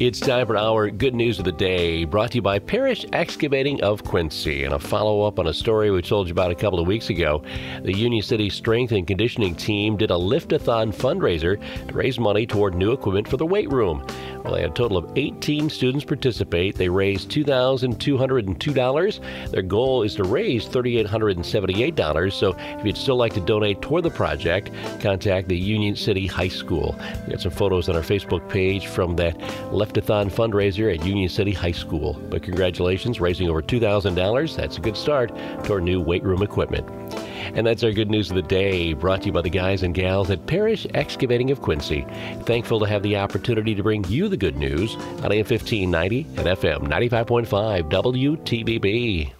It's time for our good news of the day, brought to you by Parrish Excavating of Quincy. And a follow up on a story we told you about a couple of weeks ago. The Union City Strength and Conditioning team did a Liftathon fundraiser to raise money toward new equipment for the weight room. Well, they had a total of 18 students participate. They raised $2,202. Their goal is to raise $3,878. So if you'd still like to donate toward the project, contact the Union City High School. We got some photos on our Facebook page from that Liftathon fundraiser at Union City High School. But congratulations, raising over $2,000. That's a good start toward new weight room equipment. And that's our good news of the day, brought to you by the guys and gals at Parrish Excavating of Quincy. Thankful to have the opportunity to bring you the good news on AM 1590 and FM 95.5 WTVB.